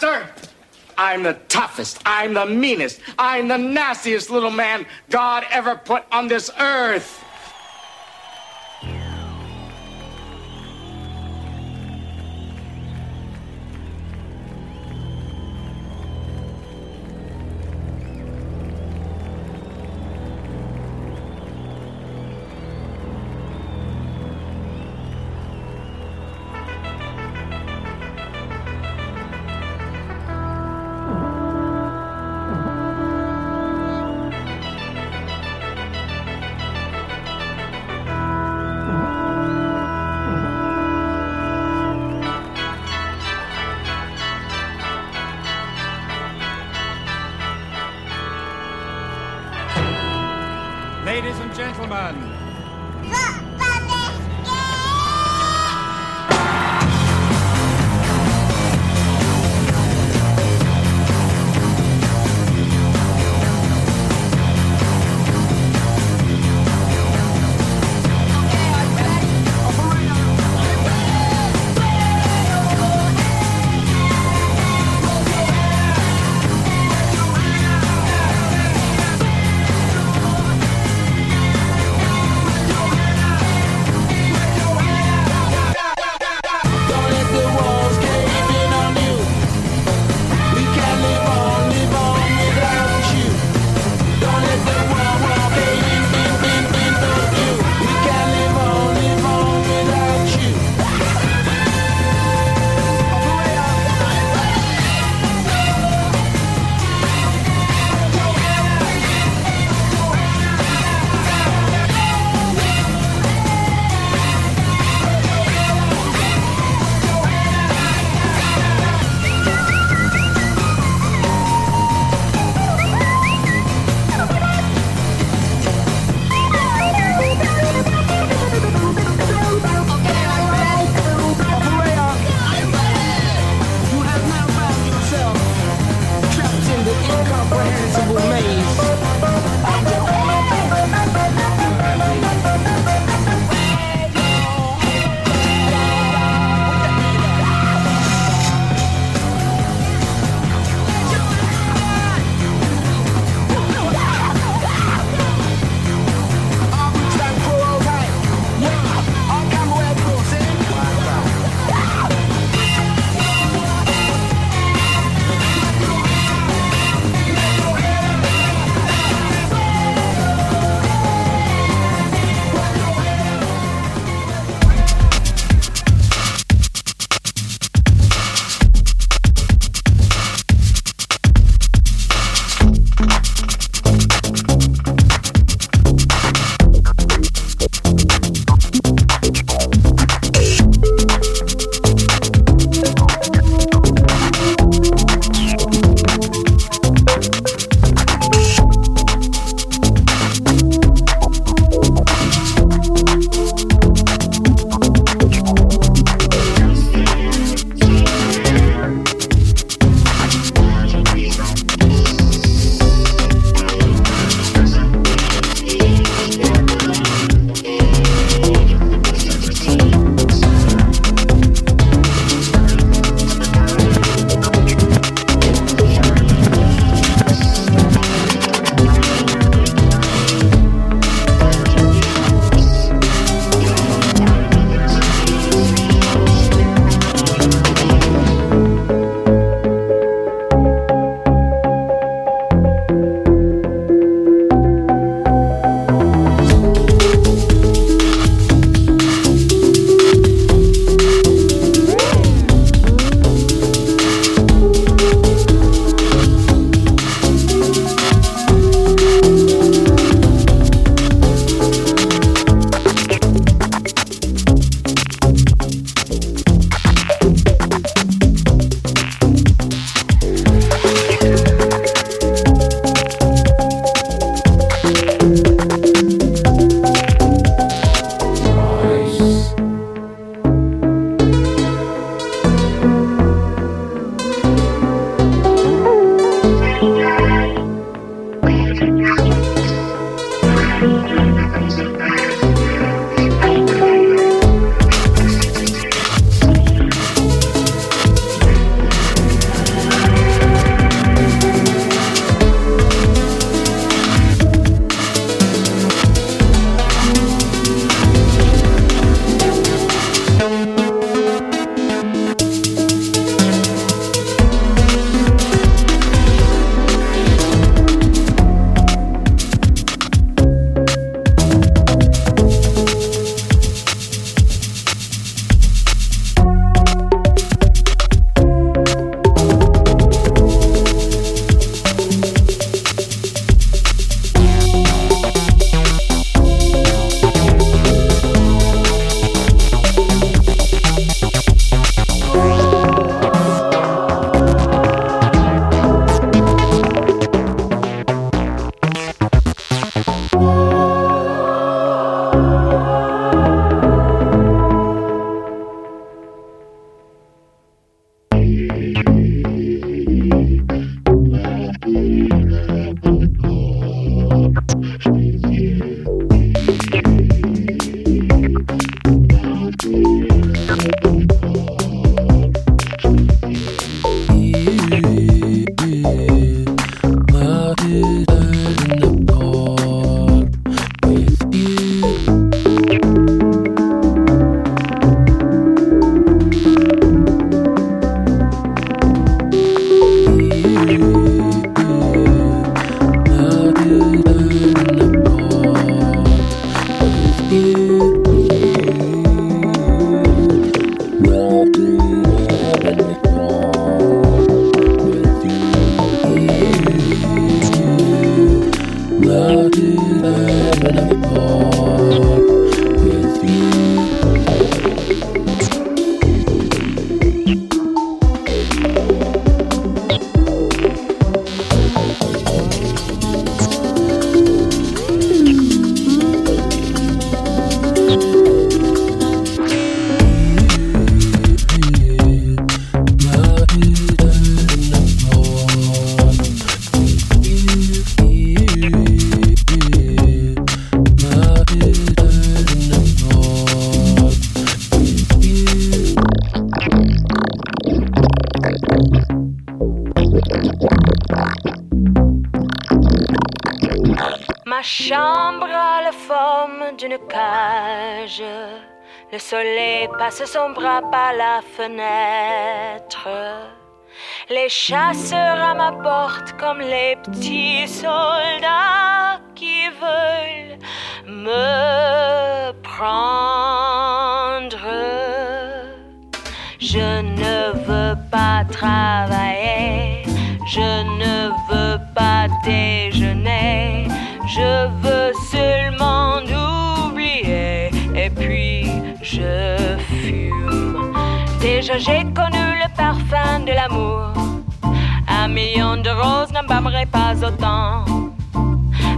monster. I'm the toughest, I'm the meanest, I'm the nastiest little man God ever put on this earth. Soleil passe son bras par la fenêtre. Les chasseurs à ma porte comme les petits soldats qui veulent me prendre. Je ne veux pas travailler, je ne J'ai connu le parfum de l'amour, un million de roses n'embâmerait pas autant.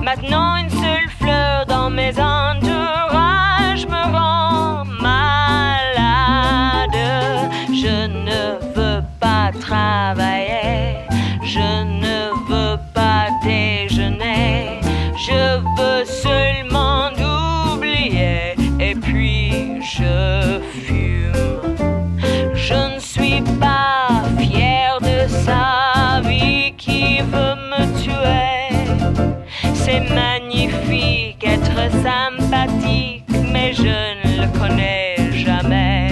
Maintenant une seule fleur dans mes entourages jamais.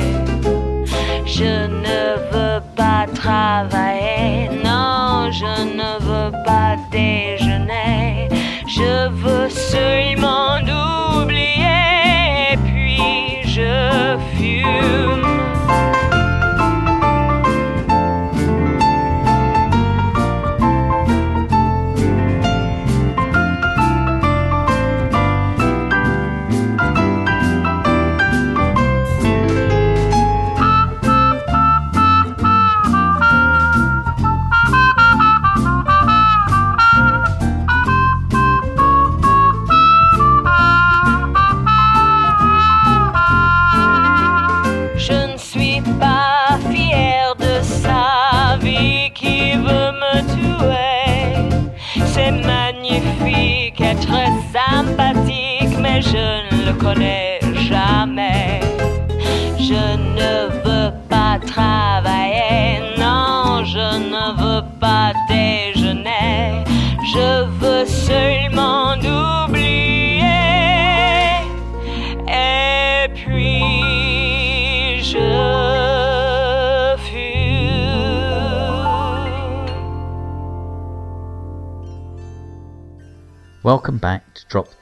Je ne veux pas travailler, non, je ne veux pas déjeuner. Je veux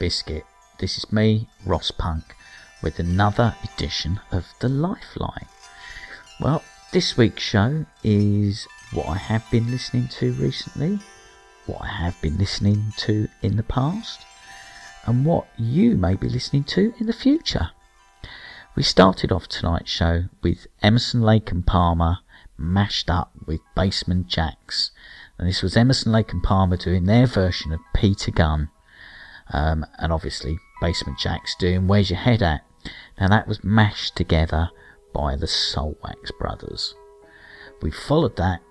Biscuit. This is me, Ross Punk, with another edition of The Lifeline. Well, this week's show is what I have been listening to recently, what I have been listening to in the past, and what you may be listening to in the future. We started off tonight's show with Emerson Lake and Palmer mashed up with Basement Jaxx. And this was Emerson Lake and Palmer doing their version of Peter Gunn. Um, and obviously Basement Jaxx doing Where's Your Head At? Now that was mashed together by the Soulwax Brothers. We followed that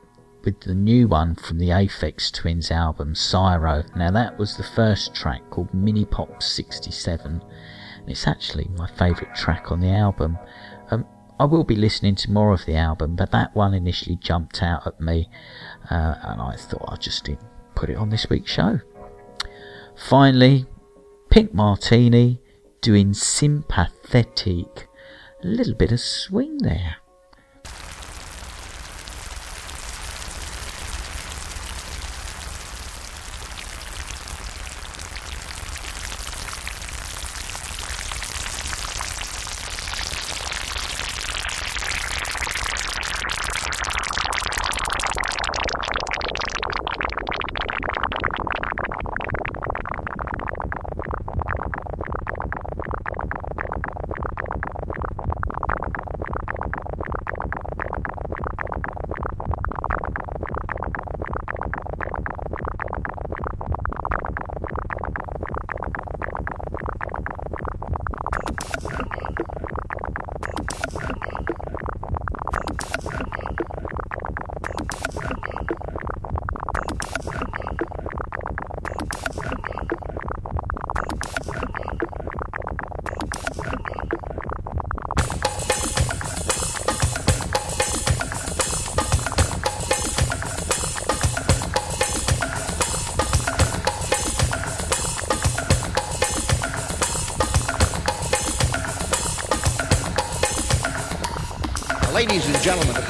with the new one from the Aphex Twins album, Syro. Now that was the first track called Mini Pop 67. And it's actually my favourite track on the album. Um, I will be listening to more of the album, but that one initially jumped out at me, uh, and I thought I'd just put it on this week's show. Finally, Pink Martini doing Sympathique. A little bit of swing there.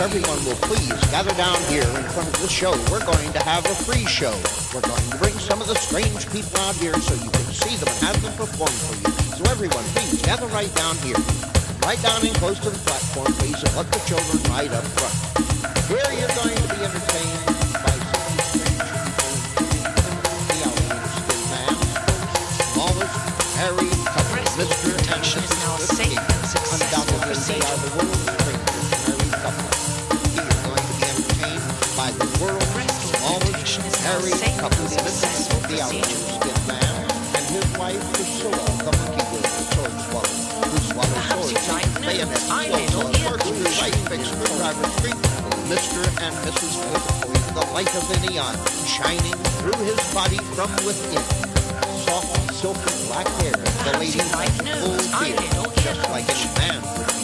everyone will please gather down here in front of the show, we're going to have a free show. We're going to bring some of the strange people out here so you can see them and have them perform for you. So everyone, please gather right down here. Right down in close to the platform, please, and let the children right up front. Here you're going to be entertained by some strange the Man, Mr. Attention is now safe and successful. Harry Couples, Mrs. Theophilus Goodman, and his wife the monkey with the swallow, who swallows bayonets, light Mr. and Mrs. Witherspoon, the light of the neon, shining through his body from within. Soft, silky black hair, the lady like full just like any man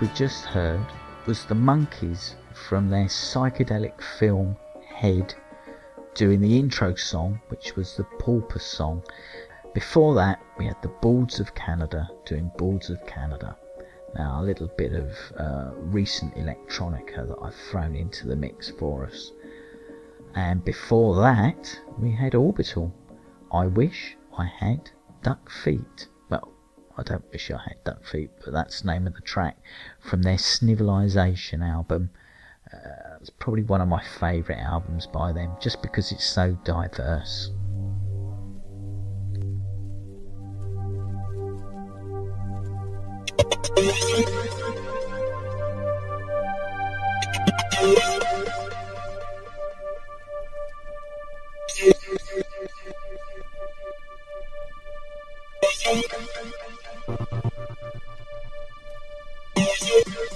we just heard was the Monkees from their psychedelic film Head doing the intro song, which was the Porpoise song. Before that, we had the Boards of Canada doing Boards of Canada. Now, a little bit of uh, recent electronica that I've thrown into the mix for us. And before that, we had Orbital. I wish I had duck feet. I don't wish I had duck feet, but that's the name of the track from their Snivilisation album. Uh, it's probably one of my favourite albums by them, just because it's so diverse. Oh,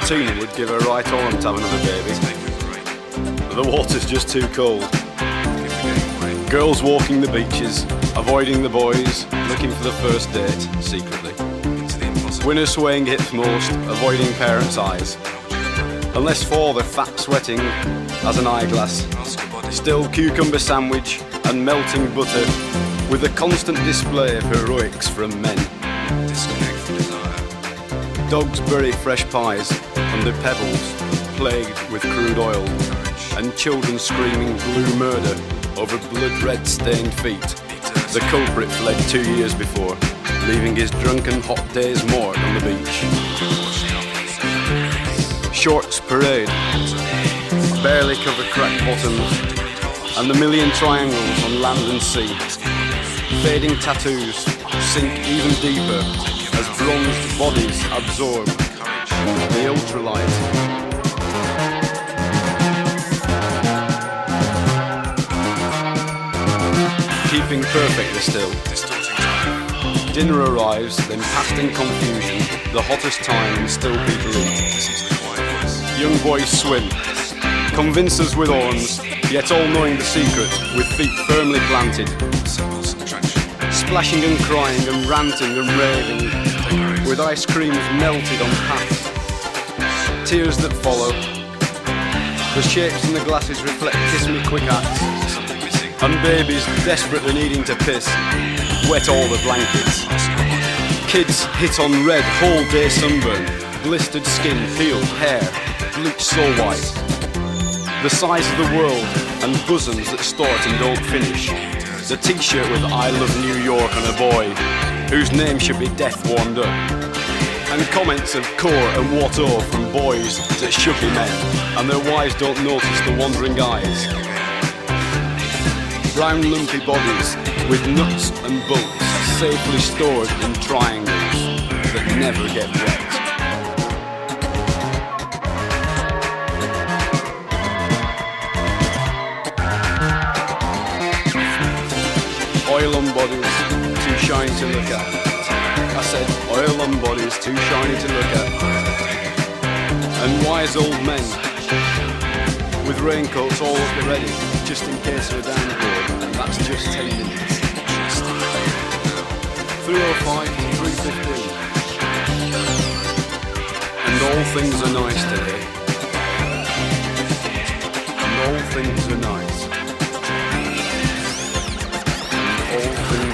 Our Tina would give her right arm to have another baby. The water's just too cold. Girls walking the beaches, avoiding the boys, looking for the first date secretly. Winners swaying hips most, avoiding parents' eyes. Unless for the fat sweating as an eyeglass. Still cucumber sandwich and melting butter with a constant display of heroics from men. Dogs bury fresh pies under pebbles, plagued with crude oil, and children screaming blue murder over blood red stained feet. The culprit fled two years before, leaving his drunken hot days moored on the beach. Shorts parade, barely cover cracked bottoms, and the million triangles on land and sea. Fading tattoos sink even deeper as bronzed bodies absorb the ultralight. Keeping still. Dinner arrives, then passed in confusion, the hottest time and still people eat. Young boys swim, convince us with horns, yet all knowing the secret, with feet firmly planted. Splashing and crying and ranting and raving, with ice creams melted on paths. Tears that follow. The shapes in the glasses reflect kiss me quick acts. And babies desperately needing to piss, wet all the blankets. Kids hit on red whole day sunburn, blistered skin, peeled hair, bleached so white. The size of the world and bosoms that start and don't finish. The t-shirt with I love New York on a boy, whose name should be death warmed up. And comments of core and what oh from boys that should be men, and their wives don't notice the wandering eyes. Brown lumpy bodies with nuts and bolts safely stored in triangles that never get wet. Oil on bodies, too shiny to look at. Said, oil on bodies, too shiny to look at. And wise old men with raincoats all ready, just in case a downpour, and that's just 10 minutes. 305 to 315. And all things are nice today. And all things are nice. And all things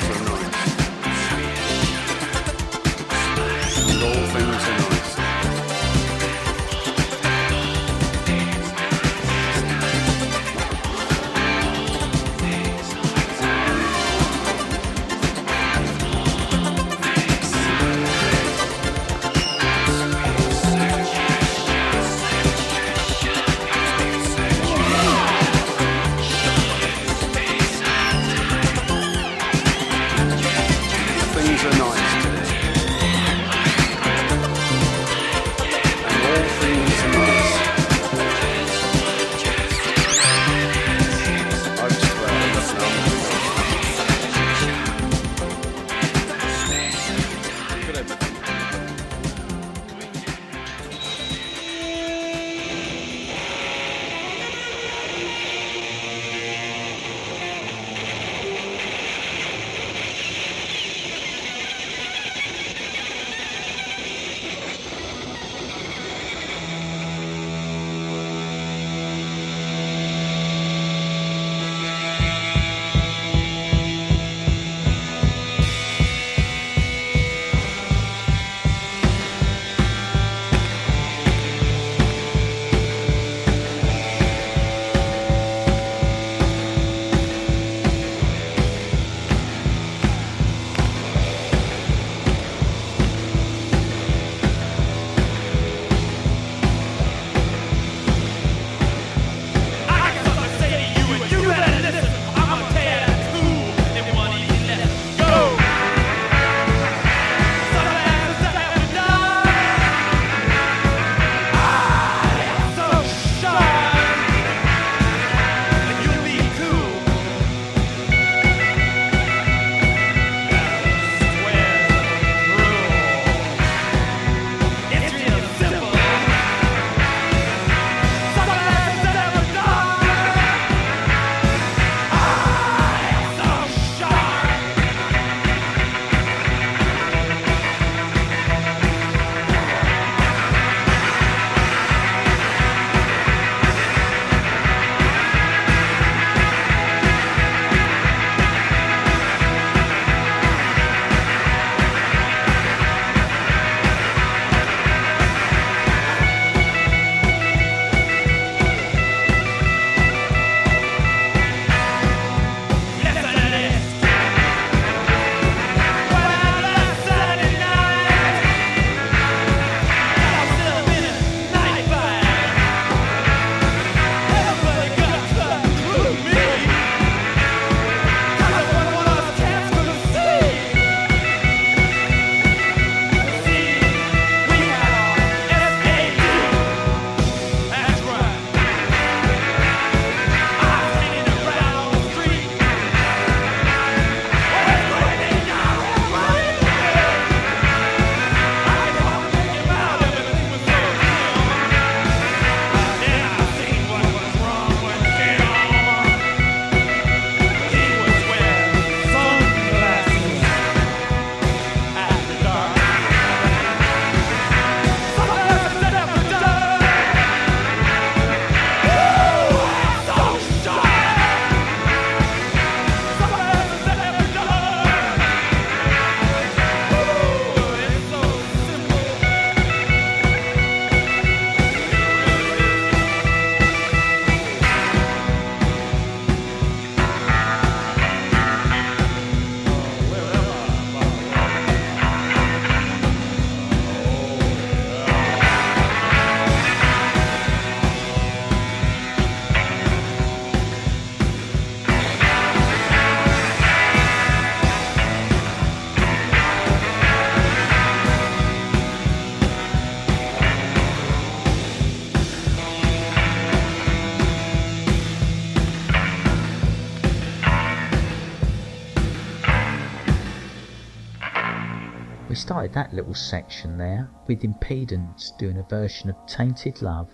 that little section there with Impedance doing a version of Tainted Love.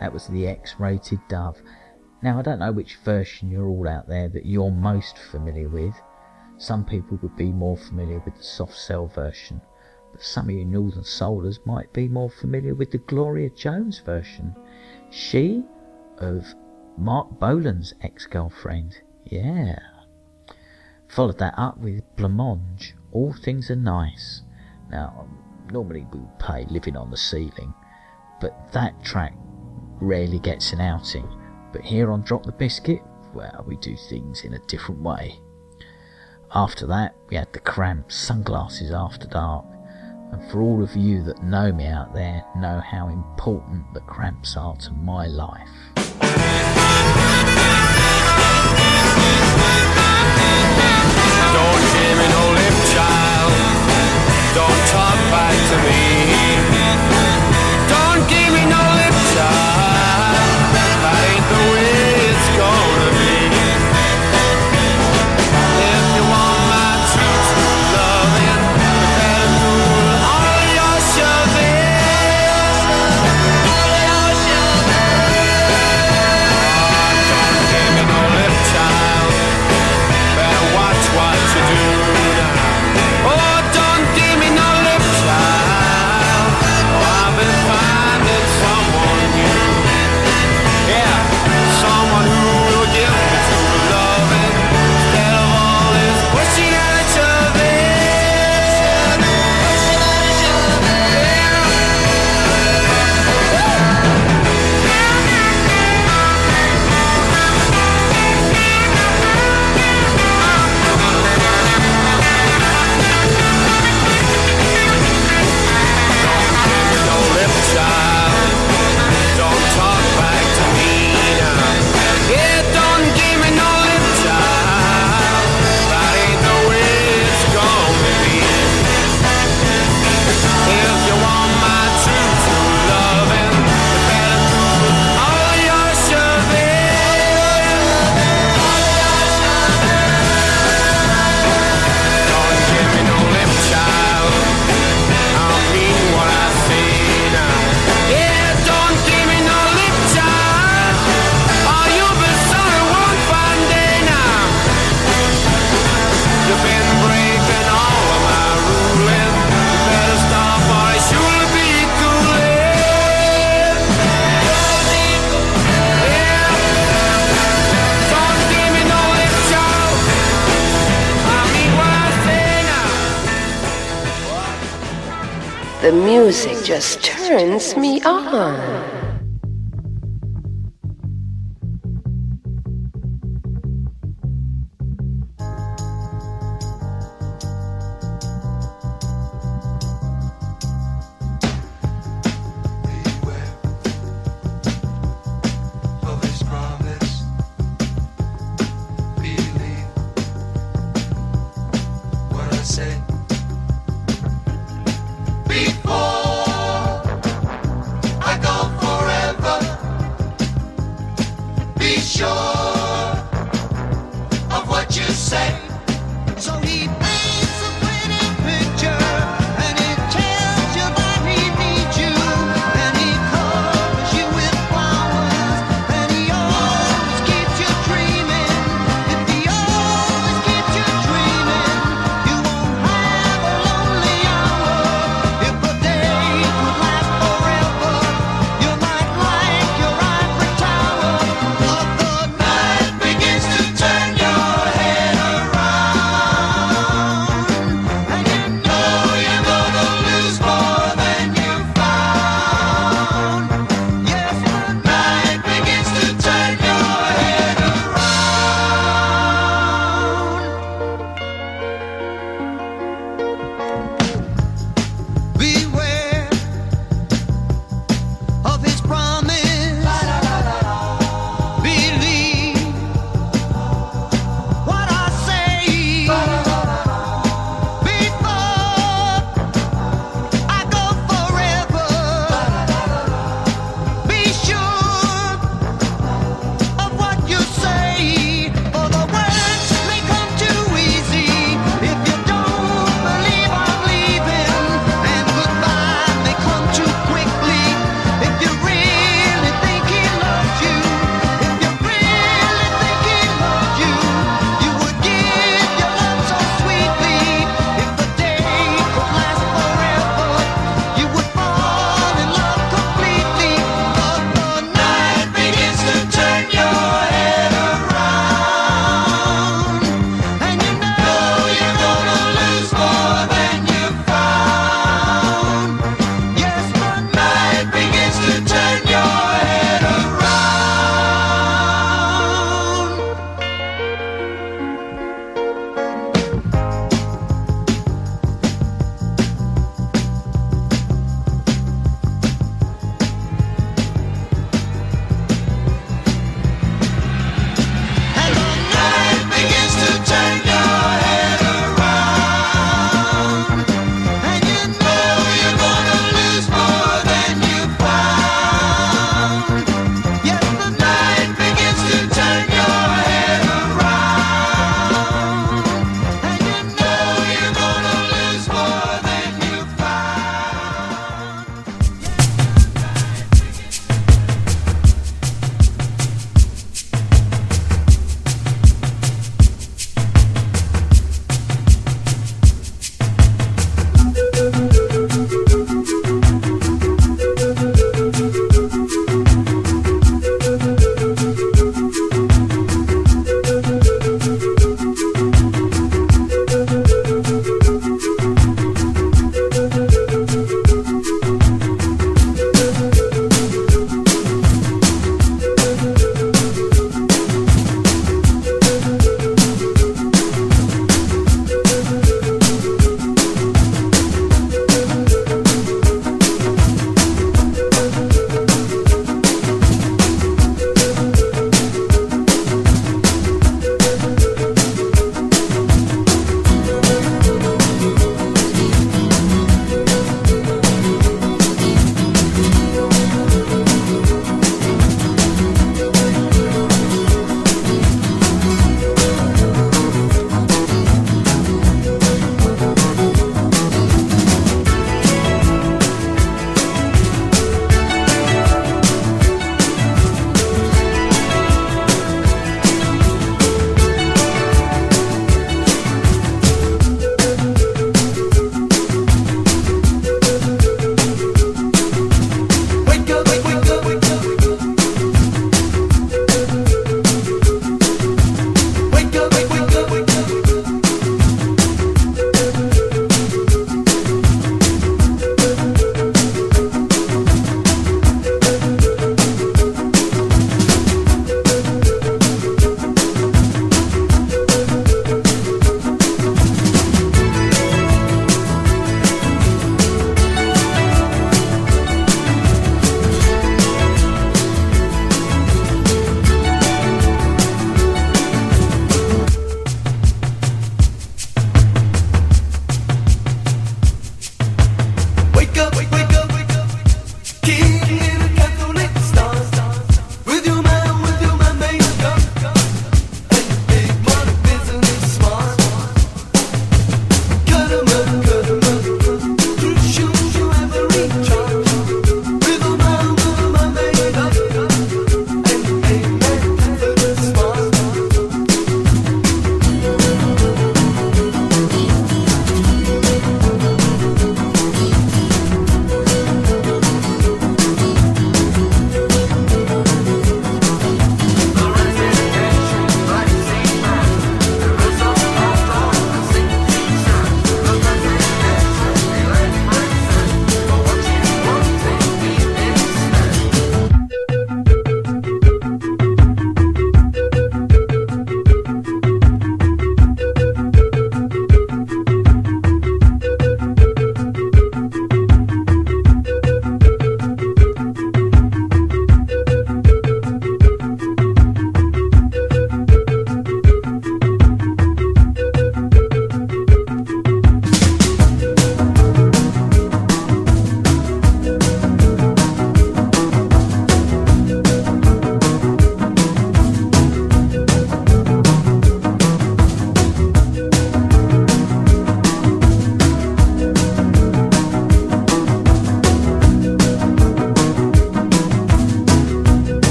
That was the X rated Dove. Now, I don't know which version you're all out there that you're most familiar with. Some people would be more familiar with the soft cell version, but some of you Northern Soulers might be more familiar with the Gloria Jones version. She of Marc Bolan's ex girlfriend. Yeah. Followed that up with Blancmange, All Things Are Nice. Now, um, normally we play Living on the Ceiling, but that track rarely gets an outing. But here on Drop the Biscuit, well, we do things in a different way. After that, we had the Cramps, Sunglasses After Dark. And for all of you that know me out there, know how important the Cramps are to my life. Don't talk back to me. Don't give me no lip, child. That ain't the way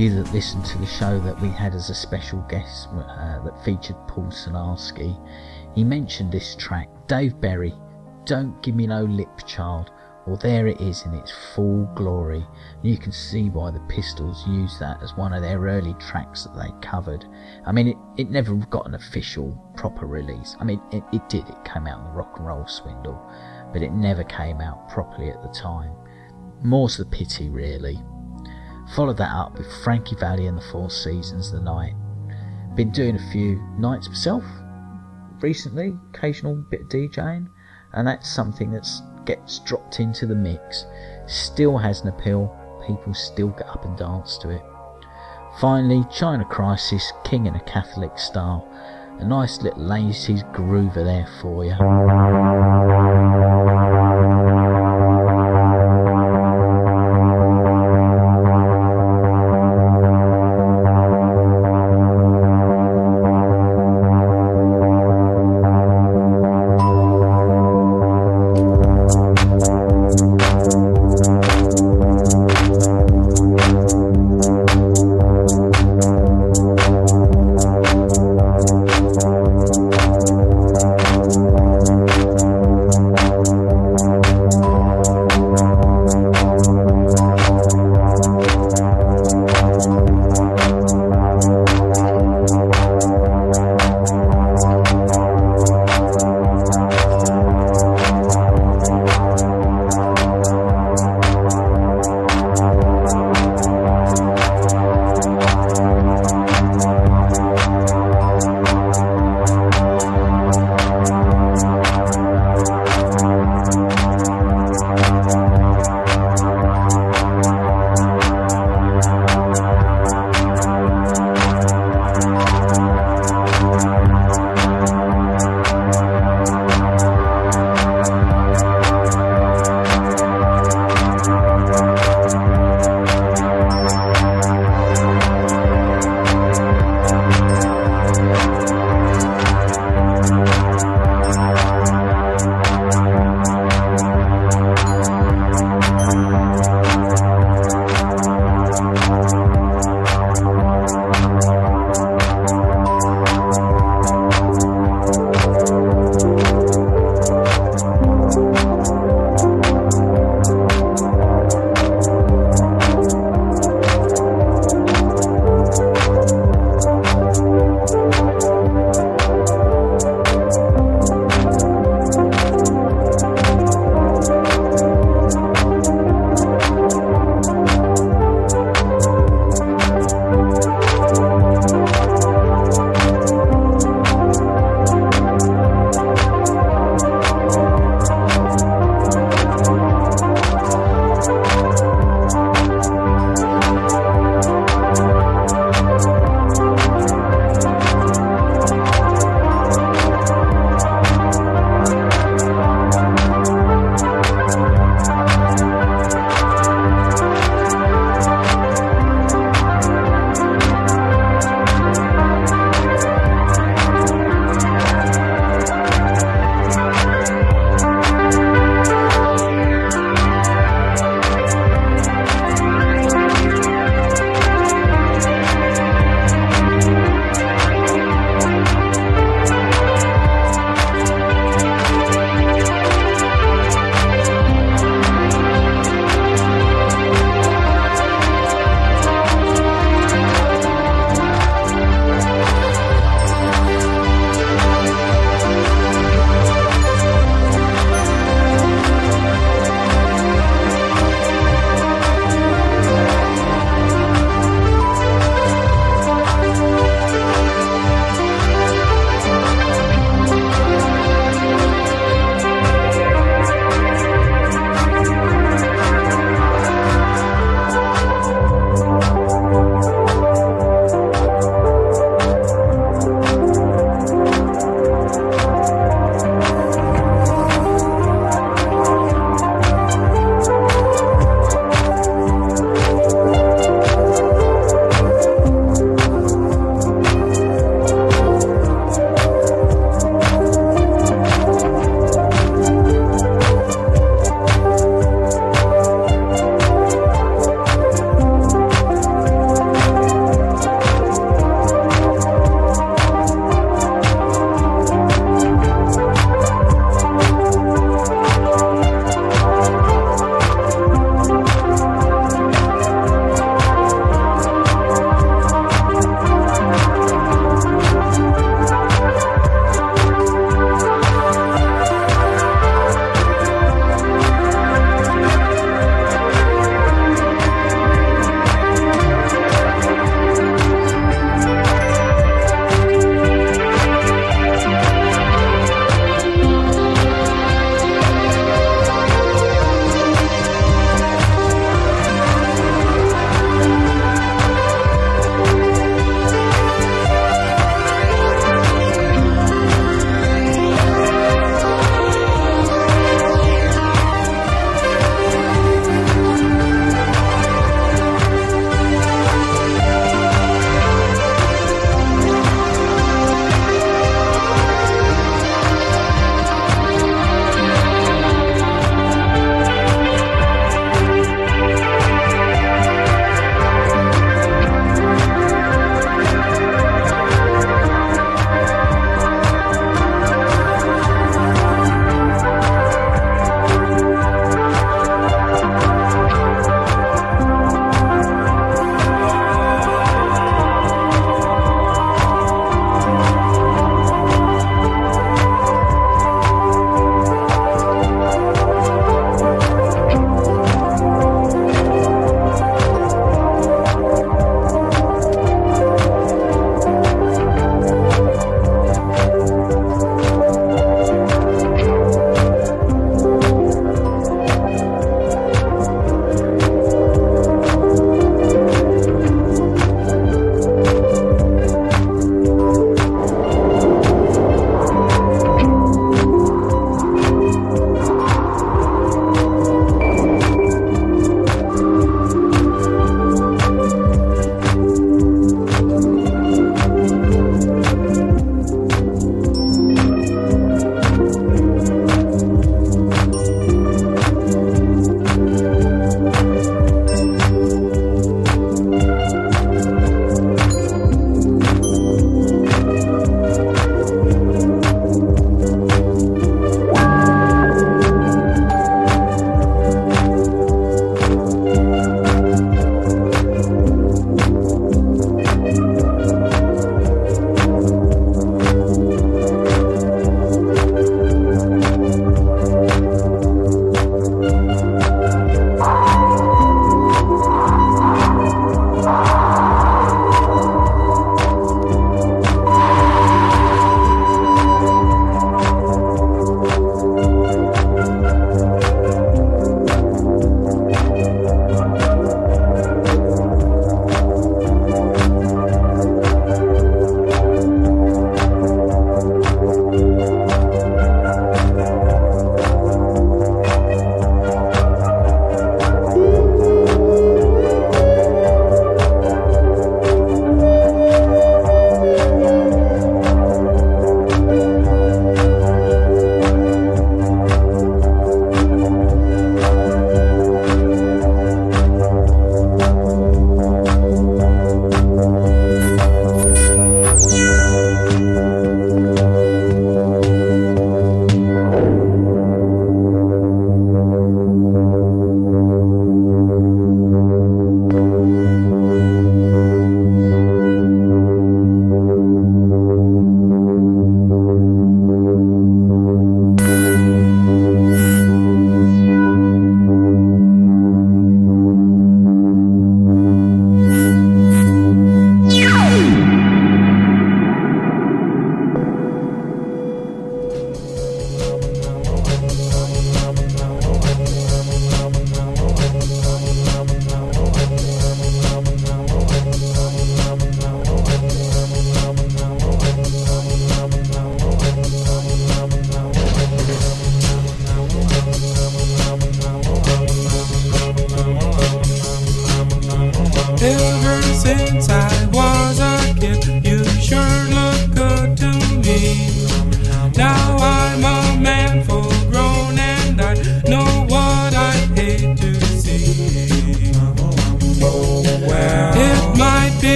you that listened to the show that we had as a special guest uh, that featured Paul Sanarski, he mentioned this track, Dave Berry, Don't Give Me No Lip Child. Well, there it is in its full glory. And you can see why the Pistols used that as one of their early tracks that they covered. I mean, it, it never got an official, proper release. I mean, it, it did, it came out in the Rock and Roll Swindle, but it never came out properly at the time. More's the pity, really. Followed that up with Frankie Valli and the Four Seasons the Night. Been doing a few nights myself recently, occasional bit of DJing, and that's something that gets dropped into the mix. Still has an appeal, people still get up and dance to it. Finally, China Crisis, King in a Catholic style. A nice little 80s groover there for you.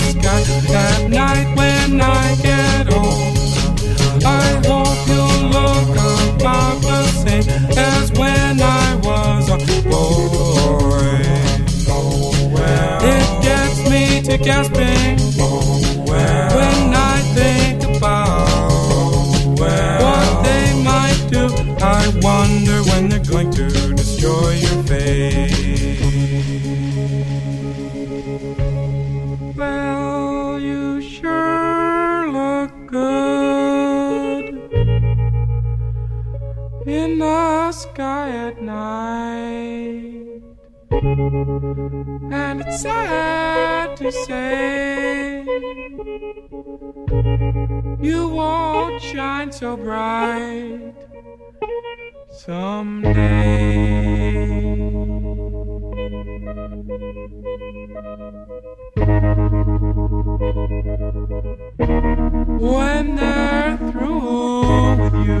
sky at night when I get old. I hope you'll look about the same as when I was a boy. It gets me to gasping. and it's sad to say you won't shine so bright someday. When they're through with you.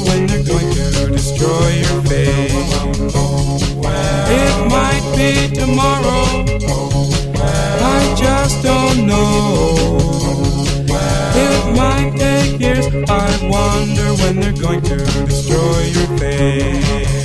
destroy your faith. It might be tomorrow, I just don't know. It might take years, I wonder when they're going to destroy your faith.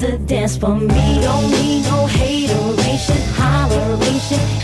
To dance for me. Don't need no hateration, holleration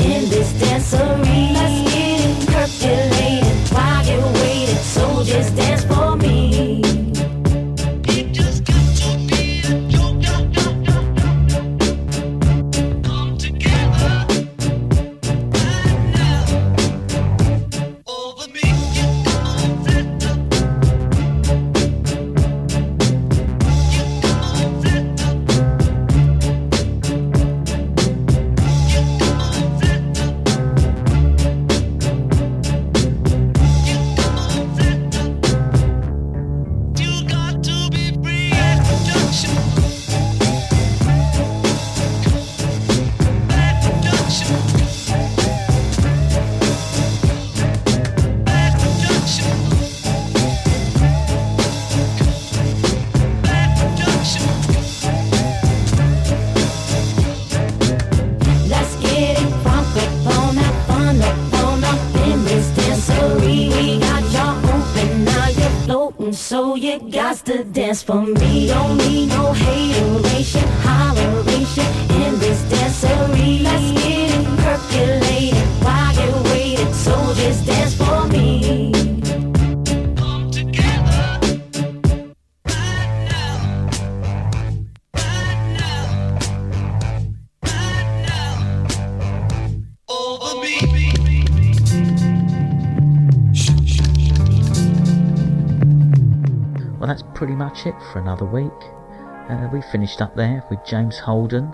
for for another week. Uh, we finished up there with James Holden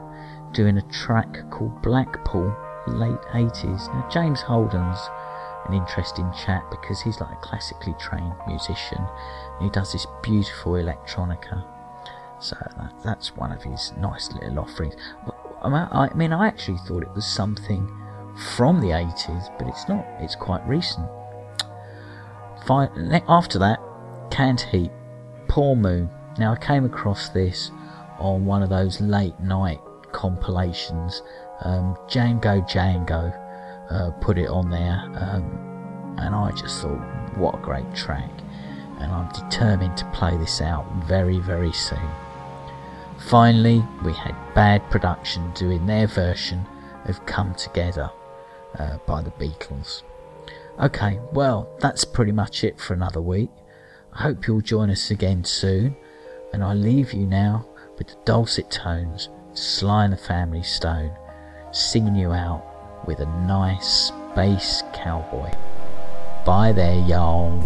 doing a track called Blackpool, late 80s. Now, James Holden's an interesting chap because he's like a classically trained musician and he does this beautiful electronica. So that, that's one of his nice little offerings. I mean, I actually thought it was something from the 80s, but it's not. It's quite recent. After that, Canned Heat, Poor Moon. Now I came across this on one of those late night compilations. Um, Django Django uh, put it on there, um, and I just thought, what a great track! And I'm determined to play this out very, very soon. Finally, we had Bad Production doing their version of Come Together uh, by the Beatles. Okay, well, that's pretty much it for another week. I hope you'll join us again soon, and I leave you now with the dulcet tones of Sly and the Family Stone singing you out with a nice Spaced Cowboy. Bye there, y'all.